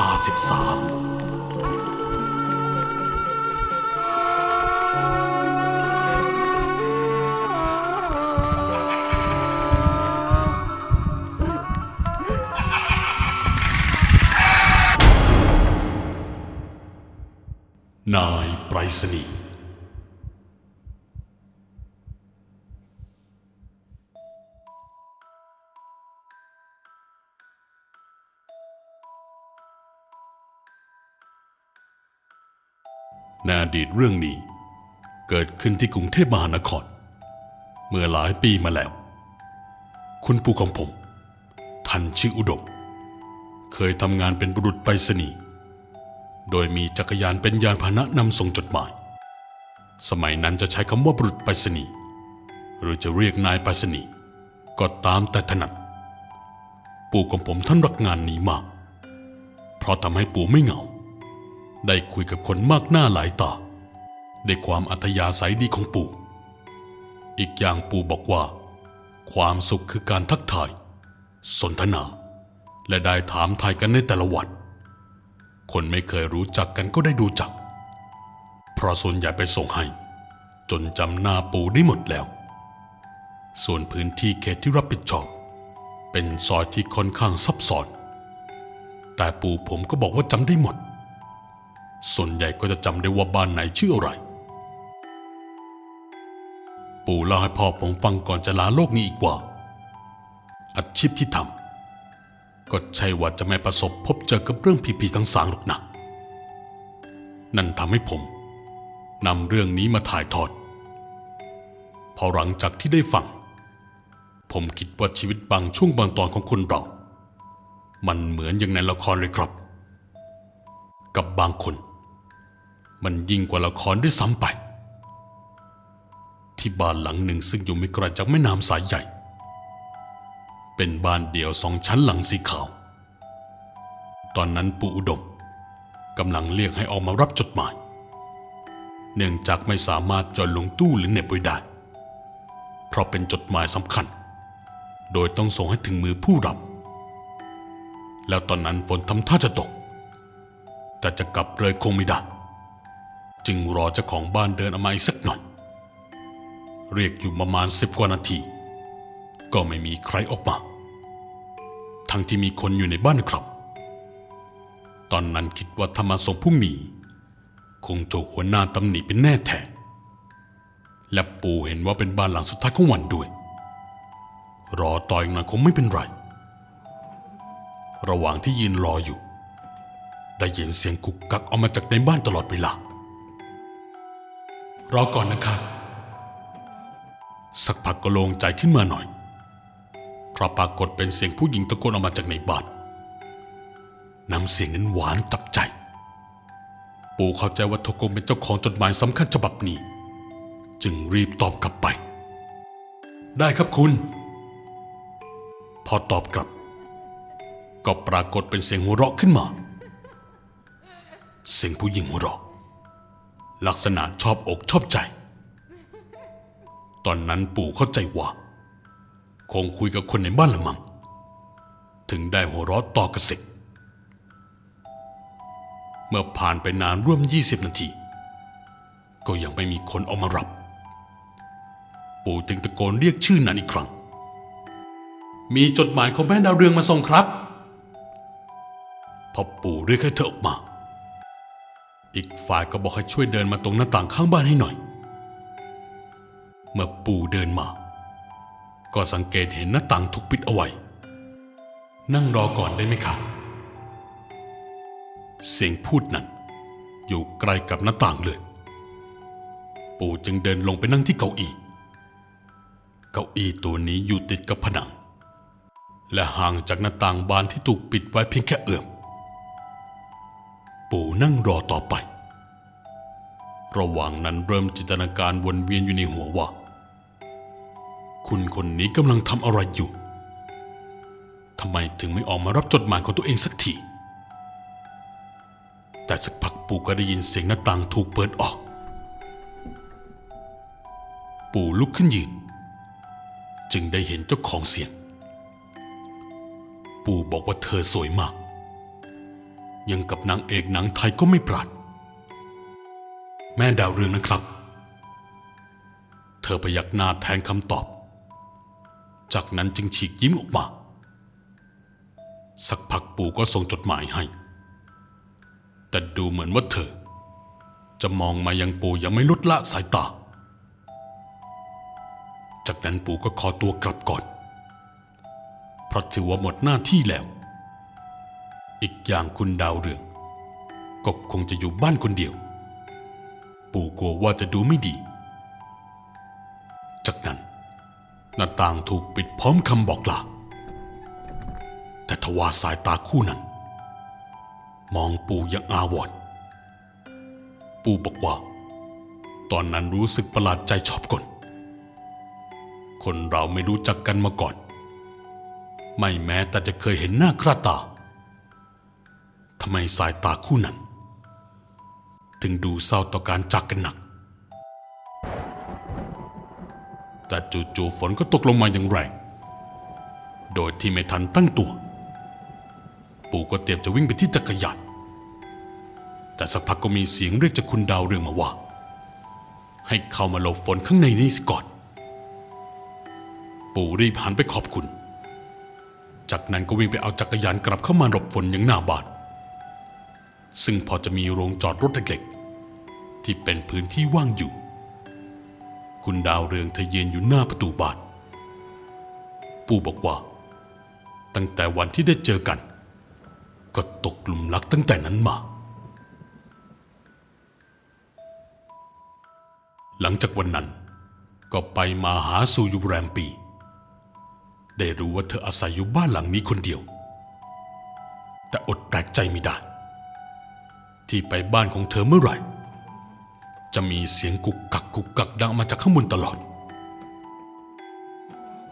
ลาสิบสามนายไปรษณีย์ ในอดีตเรื่องนี้ เกิดขึ้นที่กรุงเทพมหานคร เมื่อหลายปีมาแล้ว คุณปู่ของผม ท่านชื่ออุดม เคยทำงานเป็นบุรุษไปรษณีย์โดยมีจักรยานเป็นยานพาหนะนำส่งจดหมาย สมัยนั้นจะใช้คำว่าบุรุษไปรษณีย์หรือจะเรียกนายไปรษณีย์ก็ตามแต่ถนัด ปู่ของผมท่านรักงานนี้มาก เพราะทำให้ปู่ไม่เหงา ได้คุยกับคนมากหน้าหลายตาด้วยความอัธยาศัยดีของปู่ อีกอย่างปู่บอกว่า ความสุขคือการทักทาย สนทนา และได้ถามทายกันในแต่ละวัน คนไม่เคยรู้จักกันก็ได้ดูจัก เพราะส่วนใหญ่ไปส่งให้ จนจำหน้าปู่ได้หมดแล้ว ส่วนพื้นที่เขตที่รับผิดชอบ เป็นซอยที่ค่อนข้างซับซ้อน แต่ปู่ผมก็บอกว่าจำได้หมด ส่วนใหญ่ก็จะจำได้ว่าบ้านไหนชื่ออะไร ปู่เล่าให้พ่อผมฟังก่อนจะลาโลกนี้อีกว่า อาชีพที่ทำก็ใช่ว่าจะไม่ประสบพบเจอกับเรื่องผีๆทั้งสางหรอกนะนั่นทำให้ผมนำเรื่องนี้มาถ่ายทอด พอหลังจากที่ได้ฟัง ผมคิดว่าชีวิตบางช่วงบางตอนของคนเรา มันเหมือนอย่างในละครเลยครับ กับบางคน มันยิ่งกว่าละครด้วยซ้ำไป ที่บ้านหลังหนึ่งซึ่งอยู่ไม่ไกลจากแม่น้ำสายใหญ่ เป็นบ้านเดี่ยวสองชั้นหลังสีขาว ตอนนั้นปู่อุดมกำลังเรียกให้ออกมารับจดหมาย เนื่องจากไม่สามารถจอดลงตู้หรือเน็บไว้ได้ เพราะเป็นจดหมายสำคัญ โดยต้องส่งให้ถึงมือผู้รับ แล้วตอนนั้นฝนทำท่าจะตก แต่จะกลับเลยคงไม่ได้ จึงรอเจ้าของบ้านเดินออกมาอีกสักหน่อย เรียกอยู่ประมาณสิบกว่านาที ก็ไม่มีใครออกมา ทั้งที่มีคนอยู่ในบ้านนะครับ ตอนนั้นคิดว่าถ้ามาส่งพรุ่งนี้คงถูกหัวหน้าตำหนิเป็นแน่แท้และปู่เห็นว่าเป็นบ้านหลังสุดท้ายของวันด้วย รอต่ออีกหน่อยคงไม่เป็นไร ระหว่างที่ยืนรออยู่ ได้ยินเสียงกุกกักออกมาจากในบ้านตลอดเวลา รอก่อนนะครับ สักพักก็โล่งใจขึ้นมาหน่อยเพราะปรากฏเป็นเสียงผู้หญิงตะโกนออกมาจากในบ้านน้ำเสียงนั้นหวานจับใจ ปู่เข้าใจว่าเธอคงเป็นเจ้าของจดหมายสำคัญฉบับนี้ จึงรีบตอบกลับไป ได้ครับคุณ พอตอบกลับ ก็ปรากฏเป็นเสียงหัวเราะขึ้นมา เสียงผู้หญิงหัวเราะ ลักษณะชอบอกชอบใจ ตอนนั้นปู่เข้าใจว่า คงคุยกับคนในบ้านละมัง้งถึงได้หัวเราะต่อกระสิกเมื่อผ่านไปนานร่วม 20 นาที ก็ยังไม่มีคนออกมารับ ปู่จึงตะโกนเรียกชื่อนั้นอีกครั้ง มีจดหมายของแม่ดาวเรืองมาส่งครับ พอปู่เรียกให้เธอออกมา อีกฝ่ายก็บอกให้ช่วยเดินมาตรงหน้าต่างข้างบ้านให้หน่อย เมื่อปู่เดินมา ก็สังเกตเห็นหน้าต่างถูกปิดเอาไว้ นั่งรอก่อนได้ไหมครับเสียงพูดนั้น อยู่ใกลกับหน้าต่างเลย ปู่จึงเดินลงไปนั่งที่เก้าอี้ เก้าอี้ตัวนี้อยู่ติดกับผนัง และห่างจากหน้าต่างบานที่ถูกปิดไว้เพียงแค่เอื้อม ปู่นั่งรอต่อไป ระหว่างนั้นเริ่มจินตนาการวนเวียนอยู่ในหัวว่า คุณคนนี้กำลังทำอะไรอยู่ทำไมถึงไม่ออกมารับจดหมายของตัวเองสักที แต่สักพักปู่ก็ได้ยินเสียงหน้าต่างถูกเปิดออก ปู่ลุกขึ้นยืน จึงได้เห็นเจ้าของเสียง ปู่บอกว่าเธอสวยมาก ยังกับนางเอกหนังไทยก็ไม่ปราด แม่ดาวเรืองนะครับ เธอพยักหน้าแทนคำตอบ จากนั้นจึงฉีกยิ้มออกมา สักพักปู่ก็ส่งจดหมายให้ แต่ดูเหมือนว่าเธอ จะมองมายังปู่ยังไม่ลดละสายตา จากนั้นปู่ก็ขอตัวกลับก่อน เพราะถือว่าหมดหน้าที่แล้ว อีกอย่างคุณดาวเรือง ก็คงจะอยู่บ้านคนเดียว ปู่กลัวว่าจะดูไม่ดี จากนั้นหน้าต่างถูกปิดพร้อมคำบอกลาแต่ทว่าสายตาคู่นั้น มองปู่อยังอาวรณ์ปู่บอกว่า ตอนนั้นรู้สึกประหลาดใจชอบกลคนเราไม่รู้จักกันมาก่อน ไม่แม้แต่จะเคยเห็นหน้าค่าตา ทำไมสายตาคู่นั้น ถึงดูเศร้าต่อการจากกันหนัก แต่จู่ๆฝนก็ตกลงมาอย่างแรง โดยที่ไม่ทันตั้งตัว ปู่ก็เตรียมจะวิ่งไปที่จักรยานแต่สักพักก็มีเสียงเรียกจากคุณดาวเรืองมาว่า ให้เข้ามาหลบฝนข้างในนี่สิก่อน ปู่รีบหันไปขอบคุณ จากนั้นก็วิ่งไปเอาจักรยานกลับเข้ามาหลบฝนอย่างหน้าบาน ซึ่งพอจะมีโรงจอดรถเล็กๆ ที่เป็นพื้นที่ว่างอยู่ คุณดาวเรืองเธอยืนอยู่หน้าประตูบ้านปู่บอกว่า ตั้งแต่วันที่ได้เจอกัน ก็ตกหลุมรักตั้งแต่นั้นมา หลังจากวันนั้นก็ไปมาหาสู่อยู่แรมปี ได้รู้ว่าเธออาศัยอยู่บ้านหลังนี้คนเดียว แต่อดแปลกใจไม่ได้ ที่ไปบ้านของเธอเมื่อไหร่ จะมีเสียงกุกกักกุกกักดังมาจากข้างบนตลอด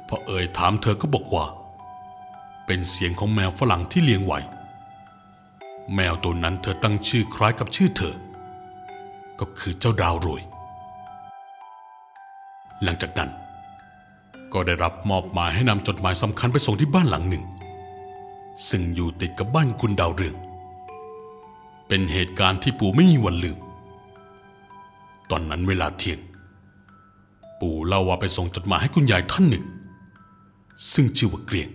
พอเอ่ยถามเธอก็บอกว่า เป็นเสียงของแมวฝรั่งที่เลี้ยงไว้ แมวตัวนั้นเธอตั้งชื่อคล้ายกับชื่อเธอ ก็คือเจ้าดาวโรยหลังจากนั้น ก็ได้รับมอบหมายให้นำจดหมายสำคัญไปส่งที่บ้านหลังหนึ่ง ซึ่งอยู่ติดกับบ้านคุณดาวเรือง เป็นเหตุการณ์ที่ปู่ไม่มีวันลืม ตอนนั้นเวลาเที่ยง ปู่เล่าว่าไปส่งจดหมายให้คุณยายท่านหนึ่ง ซึ่งชื่อว่าเกรียง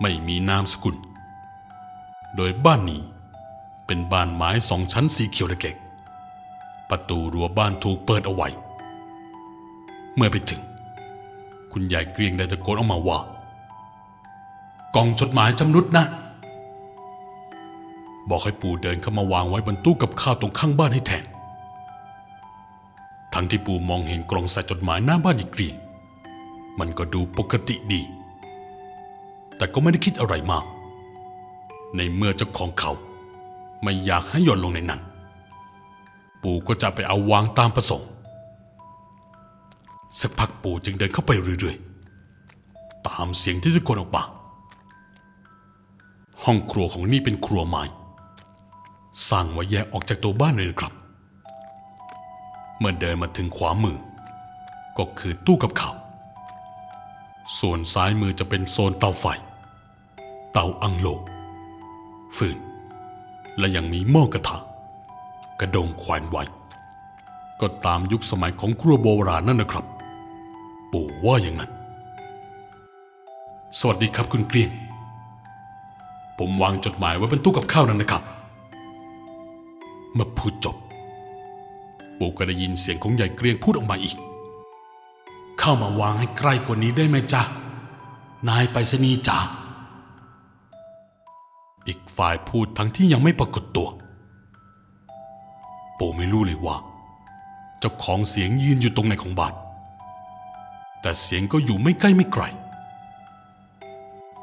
ไม่มีนามสกุล โดยบ้านนี้เป็นบ้านไม้สองชั้นสีเขียวเล็กๆประตูรั้วบ้านถูกเปิดเอาไว้ เมื่อไปถึง คุณยายเกรียงได้ตะโกนออกมาว่ากล่องจดหมายจำนุดนะ บอกให้ปู่เดินเข้ามาวางไว้บนตู้กับข้าวตรงข้างบ้านให้แทน ทั้งที่ปู่มองเห็นกล่องใส่จดหมายหน้าบ้านอีกเรียงมันก็ดูปกติดี แต่ก็ไม่ได้คิดอะไรมาก ในเมื่อเจ้าของเขา ไม่อยากให้หย่อนลงในนั้น ปู่ก็จะไปเอาวางตามประสงค์ สักพักปู่จึงเดินเข้าไปเรื่อยๆ ตามเสียงที่ทุกคนออกมาห้องครัวของนี่เป็นครัวไม้ สร้างไว้แยกออกจากตัวบ้านเลยครับ เมื่อเดินมาถึงขวามือ ก็คือตู้กับข้าวส่วนซ้ายมือจะเป็นโซนเตาไฟ เตาอังโล ฟืน และยังมีหม้อกระทะกระดงแขวนไว้ ก็ตามยุคสมัยของครัวโบราณนั่นนะครับ ปู่ว่าอย่างนั้น สวัสดีครับคุณเกรียง ผมวางจดหมายไว้บนตู้กับข้าวนั่นนะครับ เมื่อพูดจบ ปู่ก็ได้ยินเสียงของยายเกรียงพูดออกมาอีก เข้ามาวางให้ใกล้กว่านี้ได้ไหมจ๊ะ นายไปรษณีย์จ๋าอีกฝ่ายพูดทั้งที่ยังไม่ปรากฏตัว ปู่ไม่รู้เลยว่า เจ้าของเสียงยืนอยู่ตรงไหนของบ้านแต่เสียงก็อยู่ไม่ใกล้ไม่ไกล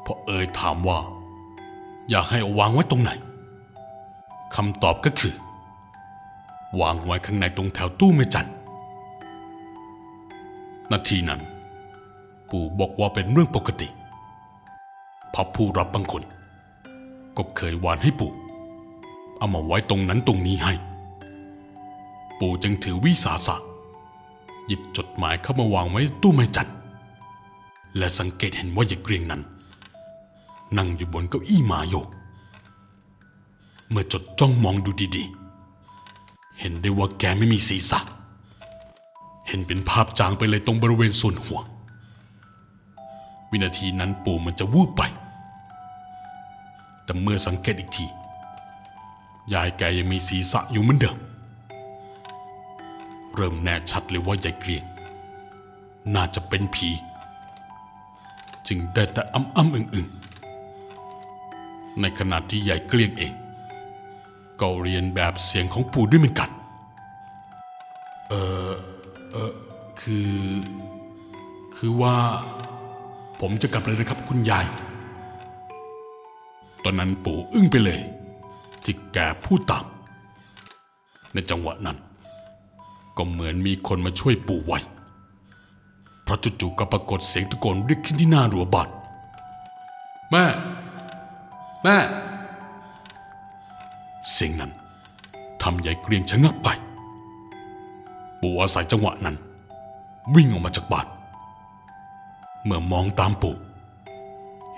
พอเอ่ยถามว่า อยากให้อาวางไว้ตรงไหนคำตอบก็คือ วางไว้ข้างในตรงแถวตู้เมจันนาทีนั้น ปู่บอกว่าเป็นเรื่องปกติพราะผู้รับบางคน ก็เคยวานให้ปู่ เอามาไว้ตรงนั้นตรงนี้ให้ ปู่จึงถือวิสาสะ หยิบจดหมายเข้ามาวางไว้ตู้ไม้จันทร์และสังเกตเห็นว่าหยายเกรียงนั้น นั่งอยู่บนเก้าอี้หมาโยก เมื่อจดจ้องมองดูดีๆ เห็นได้ว่าแกไม่มีศีรษะ เห็นเป็นภาพจางไปเลยตรงบริเวณส่วนหัว วินาทีนั้นปู่มันจะวูบไป แต่เมื่อสังเกตอีกที ยายแกยังมีศีรษะอยู่เหมือนเดิม เริ่มแน่ชัดเลยว่ายายเกลียง น่าจะเป็นผี จึงได้แต่อ้ำอ้ำอึงอึงในขณะที่ยายเกลียงเอง ก็เรียนแบบเสียงของปู่ด้วยเหมือนกัน เออเออคือ คือว่า ผมจะกลับเลยนะครับคุณยาย ตอนนั้นปู่อึ้งไปเลย ที่แกพูดตาม ในจังหวะนั้น ก็เหมือนมีคนมาช่วยปู่ไว้ เพราะจู่ๆก็ปรากฏเสียงตะโกนเรียกขึ้นที่หน้ารั้วบ้านแม่ แม่ เสียงนั้นทำยายเกรียงชะงักไป ปู่อาศัยจังหวะนั้น วิ่งออกมาจากบ้าน เมื่อมองตามปู่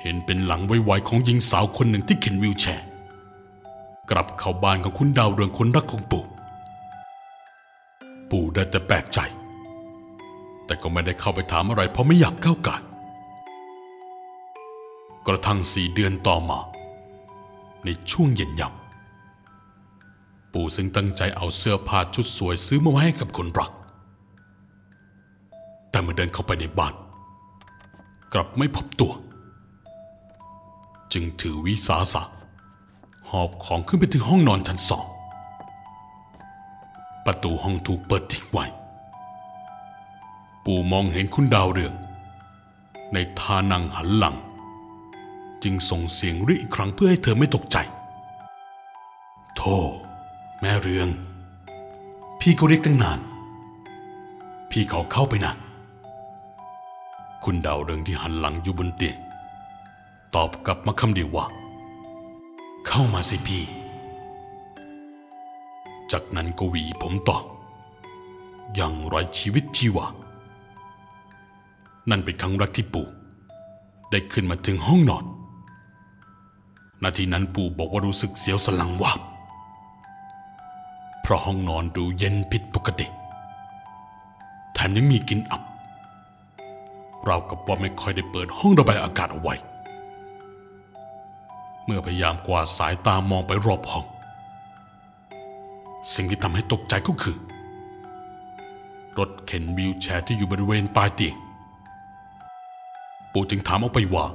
เห็นเป็นหลังไวๆของหญิงสาวคนหนึ่งที่เข็นวิวแชร์ กลับเข้าบ้านของคุณดาวเรืองคนรักของปู่ ปู่ได้แต่แปลกใจ แต่ก็ไม่ได้เข้าไปถามอะไรเพราะไม่อยากก้าวไก่ายกระทั่งสี่เดือนต่อมา ในช่วงเย็นยำ ปู่ซึ่งตั้งใจเอาเสื้อผ้าชุดสวยซื้อมาไว้ให้กับคนรัก แต่เมื่อเดินเข้าไปในบ้าน กลับไม่พบตัว จึงถือวิสาสะหอบของขึ้นไปถึงห้องนอนชั้นสอง ประตูห้องถูกเปิดทิ้งไว้ ปู่มองเห็นคุณดาวเรือง ในท่านั่งหันหลัง จึงส่งเสียงเรียกอีกครั้งเพื่อให้เธอไม่ตกใจ โธ่ แม่เรือง พี่ก็เรียกตั้งนาน พี่ขอเข้าไปนะคุณดาวเรืองที่หันหลังอยู่บนเตียงตอบกลับมาคำเดียวว่า เข้ามาสิพี่ จากนั้นก็หวีผมต่อ อย่างไร้ชีวิตชีวา นั่นเป็นครั้งแรกที่ปู่ ได้ขึ้นมาถึงห้องนอน นาทีนั้นปู่บอกว่ารู้สึกเสียวสลังวาบ ราะห้องนอนดูเย็นผิดปกติ แถมยังมีกลิ่นอับ เรากับว่าไม่ค่อยได้เปิดห้องระบายอากาศเอาไว้ เมื่อพยายามกวาดสายตามองไปรอบห้อง สิ่งที่ทำให้ตกใจก็คือ รถเข็นวิวแชร์ที่อยู่บริเวณปลายเตียง ปู่จึงถามออกไปว่า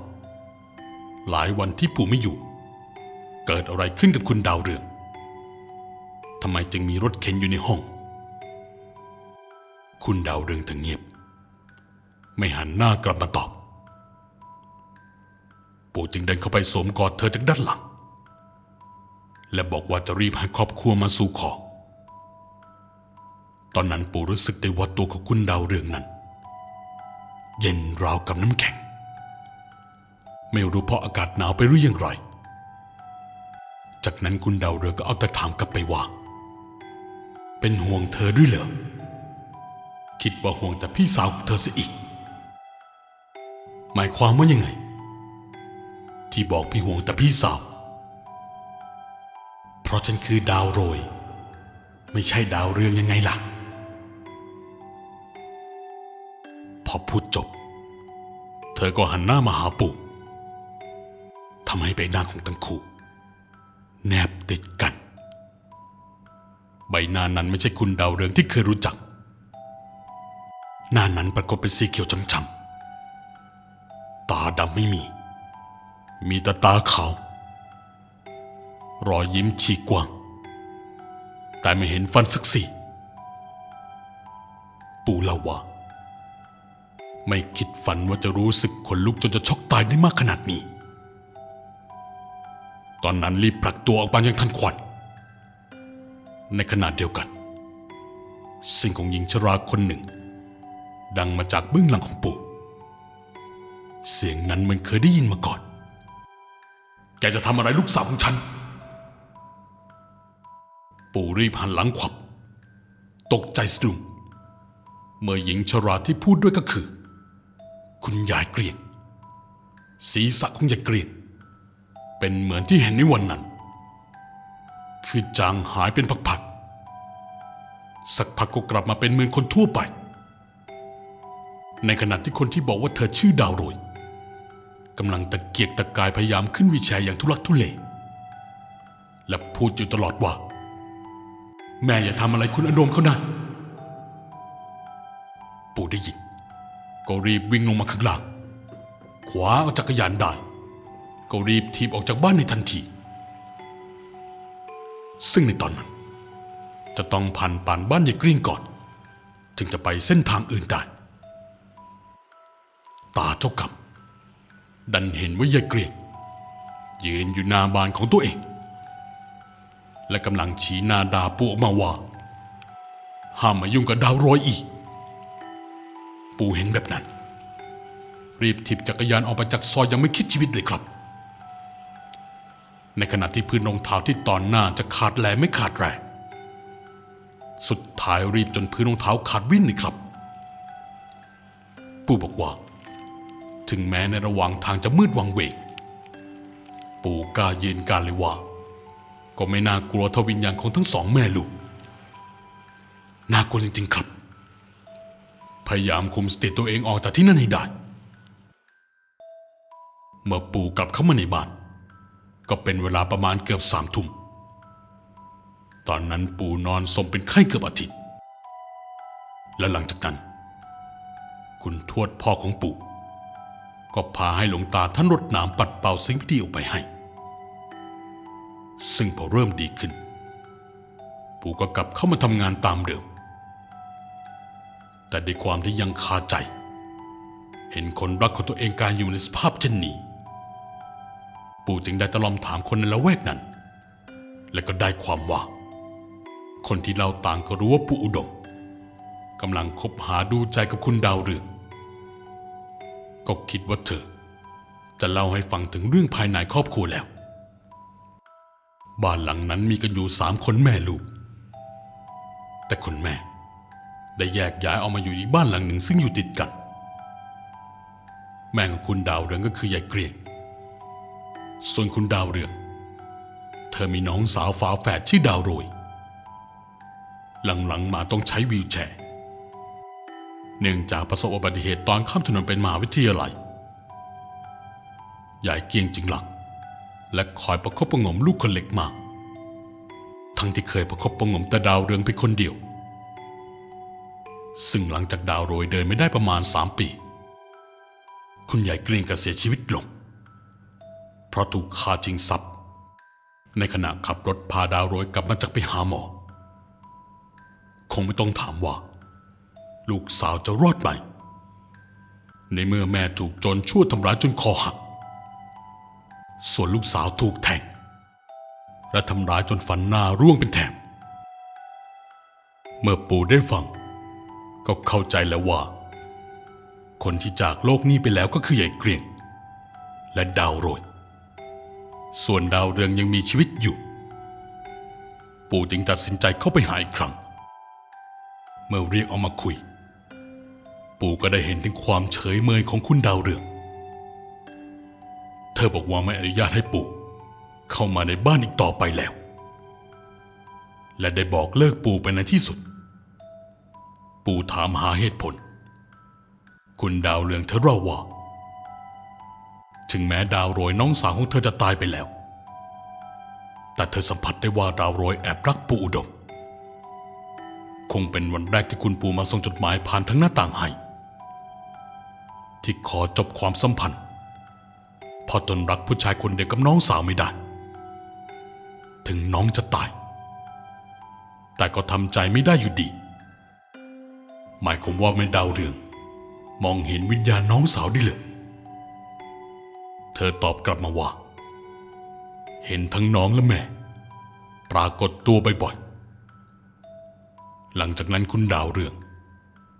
หลายวันที่ปู่ไม่อยู่ เกิดอะไรขึ้นกับคุณดาวเรือง ทำไมจึงมีรถเข็นอยู่ในห้อง คุณดาวเรืองถึงเงียบ ไม่หันหน้ากลับมาตอบ ปู่จึงเดินเข้าไปสวมกอดเธอจากด้านหลัง และบอกว่าจะรีบให้ครอบครัวมาสู่ขอ ตอนนั้นปู่รู้สึกได้ว่าตัวของคุณดาวเรืองนั้น เย็นราวกับน้ำแข็ง ไม่รู้เพราะอากาศหนาวไปหรืออย่างไรจากนั้นคุณดาวเรืองก็เอาแต่ถามกลับไปว่า เป็นห่วงเธอด้วยเหรอ คิดว่าห่วงแต่พี่สาวของเธอเสียอีก หมายความว่ายังไง ที่บอกพี่ห่วงแต่พี่สาว เพราะฉันคือดาวโรย ไม่ใช่ดาวเรืองยังไงล่ะ พอพูดจบ เธอก็หันหน้ามาหาปู่ทำให้ใบหน้าของทั้งคู่แนบติดกัน ใบหน้านั้นไม่ใช่คุณดาวเรืองที่เคยรู้จัก หน้านั้นปรากฏเป็นสีเขียวช้ำๆตาดำไม่มี มีแต่ตาขาวรอยยิ้มฉีกกว้าง แต่ไม่เห็นฟันสักสี่ปูเล่าว่า ไม่คิดฝันว่าจะรู้สึกขนลุกจนจะช็อกตายได้มากขนาดนี้ ตอนนั้นรีบผลักตัวออกมาอย่างทันควัน ในขณะเดียวกัน สิ่งของหญิงชราคนหนึ่ง ดังมาจากเบื้องหลังของปู่ เสียงนั้นมันเคยได้ยินมาก่อน แกจะทำอะไรลูกสาวของฉัน ปู่รีบหันหลังขวับ ตกใจสะดุ้งเมื่อหญิงชราที่พูดด้วยก็คือ คุณยายเกลียง ศีรษะของยายเกลียง เป็นเหมือนที่เห็นในวันนั้น คือจางหายเป็นพักๆสักพักก็กลับมาเป็นเหมือนคนทั่วไป ในขณะที่คนที่บอกว่าเธอชื่อดาวโรยกำลังตะเกียกตะกายพยายามขึ้นวีลแชร์อย่างทุลักทุเล และพูดอยู่ตลอดว่า แม่อย่าทำอะไรคุณอโดมเขานะปู่ได้ยินก็รีบวิ่งลงมาข้างล่างขวาเอาจักรยานได้ก็รีบทีบออกจากบ้านในทันที ซึ่งในตอนนั้น จะต้องผ่านป่านบ้านยายกริ่งก่อน จึงจะไปเส้นทางอื่นได้ ตาเจ้ากรรมดันเห็นว่ายายเกรียงยืนอยู่หน้าบ้านของตัวเอง และกำลังชี้หน้าด่าปูออกมาว่า ห้ามมายุ่งกับดาวโรยอีก ปูเห็นแบบนั้น รีบถีบจักรยานออกไปจากซอยยังไม่คิดชีวิตเลยครับ ในขณะที่พื้นรองเท้าที่ตอนหน้าจะขาดแหลไม่ขาดแรงสุดท้ายรีบจนพื้นรองเท้าขาดวิ่นเลยครับ ปู่บอกว่า ถึงแม้ในระหว่างทางจะมืดวังเวงปู่กล้ายืนการเลยว่า ก็ไม่น่ากลัวเทาวิญญาณของทั้งสองแม่ลูก น่ากลัวจริงๆครับ พยายามคุมสติตัวเองออกจากที่นั่นให้ได้ เมื่อปู่กลับเข้ามาในบ้าน ก็เป็นเวลาประมาณเกือบสามทุ่ม ตอนนั้นปู่นอนสมเป็นไข้เกือบอาทิตย์ และหลังจากนั้น คุณทวดพ่อของปู่ ก็พาให้หลวงตาท่านรดน้ำปัดเป่าสิ่งไม่ดีออกไปให้ ซึ่งพอเริ่มดีขึ้น ปู่ก็กลับเข้ามาทำงานตามเดิม แต่ด้วยความที่ยังคาใจ เห็นคนรักของตัวเองกายอยู่ในสภาพเช่นนี้ ปู่จึงได้ตะลอมถามคนในละแวกนั้น และก็ได้ความว่า คนที่เราต่างก็รู้ว่าปู่อุดมกำลังคบหาดูใจกับคุณดาวเรืองก็คิดว่าเธอ จะเล่าให้ฟังถึงเรื่องภายในครอบครัวแล้ว บ้านหลังนั้นมีกันอยู่สามคนแม่ลูก แต่คนแม่ ได้แยกย้ายออกมาอยู่อีกบ้านหลังหนึ่งซึ่งอยู่ติดกัน แม่ของคุณดาวเรืองก็คือยายเกรียง ส่วนคุณดาวเรือง เธอมีน้องสาวฝาแฝดชื่อดาวโรย หลังๆมาต้องใช้วีลแชร์เนื่องจากประสบอุบัติเหตุตอนข้ามถนนเป็นมหาวิทยาลัยยายเกียงจึงหลัก และคอยประคบประงมลูกคนเล็กมาก ทั้งที่เคยประคบประงมแต่ดาวเรืองไปคนเดียว ซึ่งหลังจากดาวโรยเดินไม่ได้ประมาณสามปี คุณยายเกรียงก็เสียชีวิตลง เพราะถูกฆ่าจริงทรัพย์ ในขณะขับรถพาดาวโรยกลับมาจากไปหาหมอ คงไม่ต้องถามว่า ลูกสาวจะรอดไหม ในเมื่อแม่ถูกโจรชั่วทำร้ายจนคอหัก ส่วนลูกสาวถูกแทง และทำร้ายจนฟันหน้าร่วงเป็นแถบเมื่อปู่ได้ฟัง ก็เข้าใจแล้วว่า คนที่จากโลกนี้ไปแล้วก็คือใหญ่เกรียง และดาวโรย ส่วนดาวเรืองยังมีชีวิตอยู่ ปู่จึงตัดสินใจเข้าไปหาอีกครั้ง เมื่อเรียกออกมาคุย ปู่ก็ได้เห็นถึงความเฉยเมยของคุณดาวเรือง เธอบอกว่าไม่อนุญาตให้ปู่ เข้ามาในบ้านอีกต่อไปแล้ว และได้บอกเลิกปู่ไปในที่สุด ปู่ถามหาเหตุผล คุณดาวเรืองเธอเล่าว่า ถึงแม้ดาวโรยน้องสาวของเธอจะตายไปแล้ว แต่เธอสัมผัสได้ว่าดาวโรยแอบรักปู่อุดม คงเป็นวันแรกที่คุณปู่มาส่งจดหมายผ่านทั้งหน้าต่างให้ ที่ขอจบความสัมพันธ์เพอตนรักผู้ชายคนเดียวกับน้องสาวไม่ได้ ถึงน้องจะตาย แต่ก็ทำใจไม่ได้อยู่ดี หมายความว่าไม่ดาวเรือง มองเห็นวิญญาณน้องสาวได้เลย เธอตอบกลับมาว่า เห็นทั้งน้องและแม่ ปรากฏตัวบ่อยๆหลังจากนั้นคุณดาวเรือง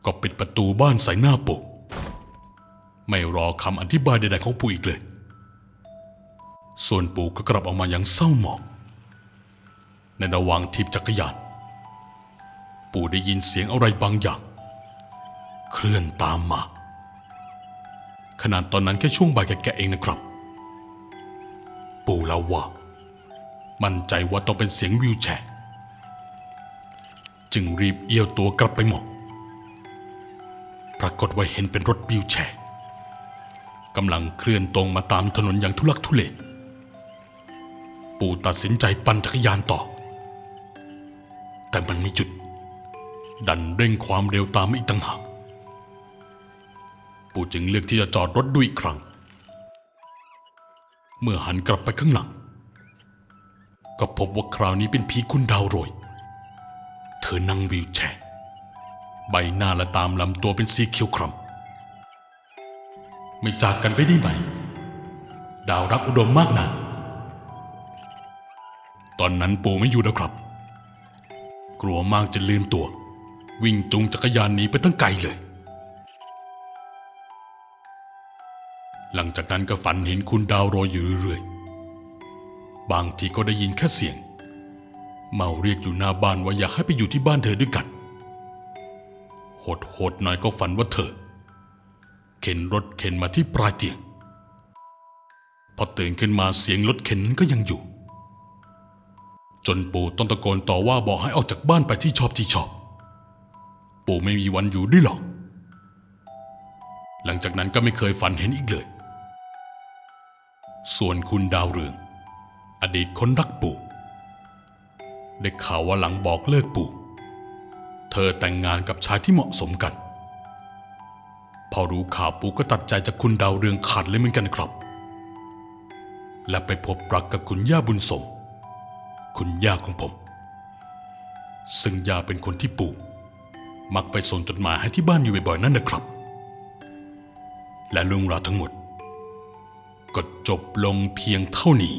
ก็ปิดประตูบ้านใส่หน้าปู่ไม่รอคำอธิบายใดๆของปู่อีกเลย ส่วนปู่ก็กลับออกมาอย่างเศร้าหมอง ในระหว่างทีบจักรยาน ปู่ได้ยินเสียงอะไรบางอย่าง เคลื่อนตามมา ขนาดตอนนั้นแค่ช่วงบ่ายแก่ๆเองนะครับ ปู่เล่าว่า มั่นใจว่าต้องเป็นเสียงวิวแชร์จึงรีบเอี้ยวตัวกลับไปมองปรากฏว่าเห็นเป็นรถวิวแชร์กำลังเคลื่อนตรงมาตามถนนอย่างทุลักทุเล ปู่ตัดสินใจปั่นจักรยานต่อ แต่มันไม่หยุด ดันเร่งความเร็วตามมาอีกต่างหาก ปู่จึงเลือกที่จะจอดรถดูอีกครั้ง เมื่อหันกลับไปข้างหลัง ก็พบว่าคราวนี้เป็นผีคุณดาวโรย เธอนั่งวิวแชร์ใบหน้าและตามลำตัวเป็นสีเขียวคล้ำไม่จากกันไปได้ไหม ดาวรักอุดมมากนะตอนนั้นปู่ไม่อยู่แล้วครับ กลัวมากจะลืมตัว วิ่งจูงจักรยานหนีไปตั้งไกลเลย หลังจากนั้นก็ฝันเห็นคุณดาวโรยอยู่เรื่อยๆ บางทีก็ได้ยินแค่เสียง เมาเรียกอยู่หน้าบ้านว่าอยากให้ไปอยู่ที่บ้านเธอด้วยกันโหดหน่อยก็ฝันว่าเธอ เข็นรถเข็นมาที่ปลายเตียง พอตื่นขึ้นมาเสียงรถเข็นนั้นก็ยังอยู่ จนปู่ต้องตะโกนต่อว่าบอกให้ออกจากบ้านไปที่ชอบที่ชอบ ปู่ไม่มีวันอยู่ด้วยหรอกหลังจากนั้นก็ไม่เคยฝันเห็นอีกเลย ส่วนคุณดาวเรือง อดีตคนรักปู่ได้ข่าวว่าหลังบอกเลิกปู่ เธอแต่งงานกับชายที่เหมาะสมกัน พอรู้ข่าวปู่ก็ตัดใจจากคุณดาวเรืองขาดเลยเหมือนกันครับ และไปพบรักกับคุณย่าบุญสม คุณย่าของผม ซึ่งย่าเป็นคนที่ปู่ มักไปส่งจดหมายให้ที่บ้านอยู่บ่อยๆนั่นนะครับ และเรื่องราวทั้งหมด ก็จบลงเพียงเท่านี้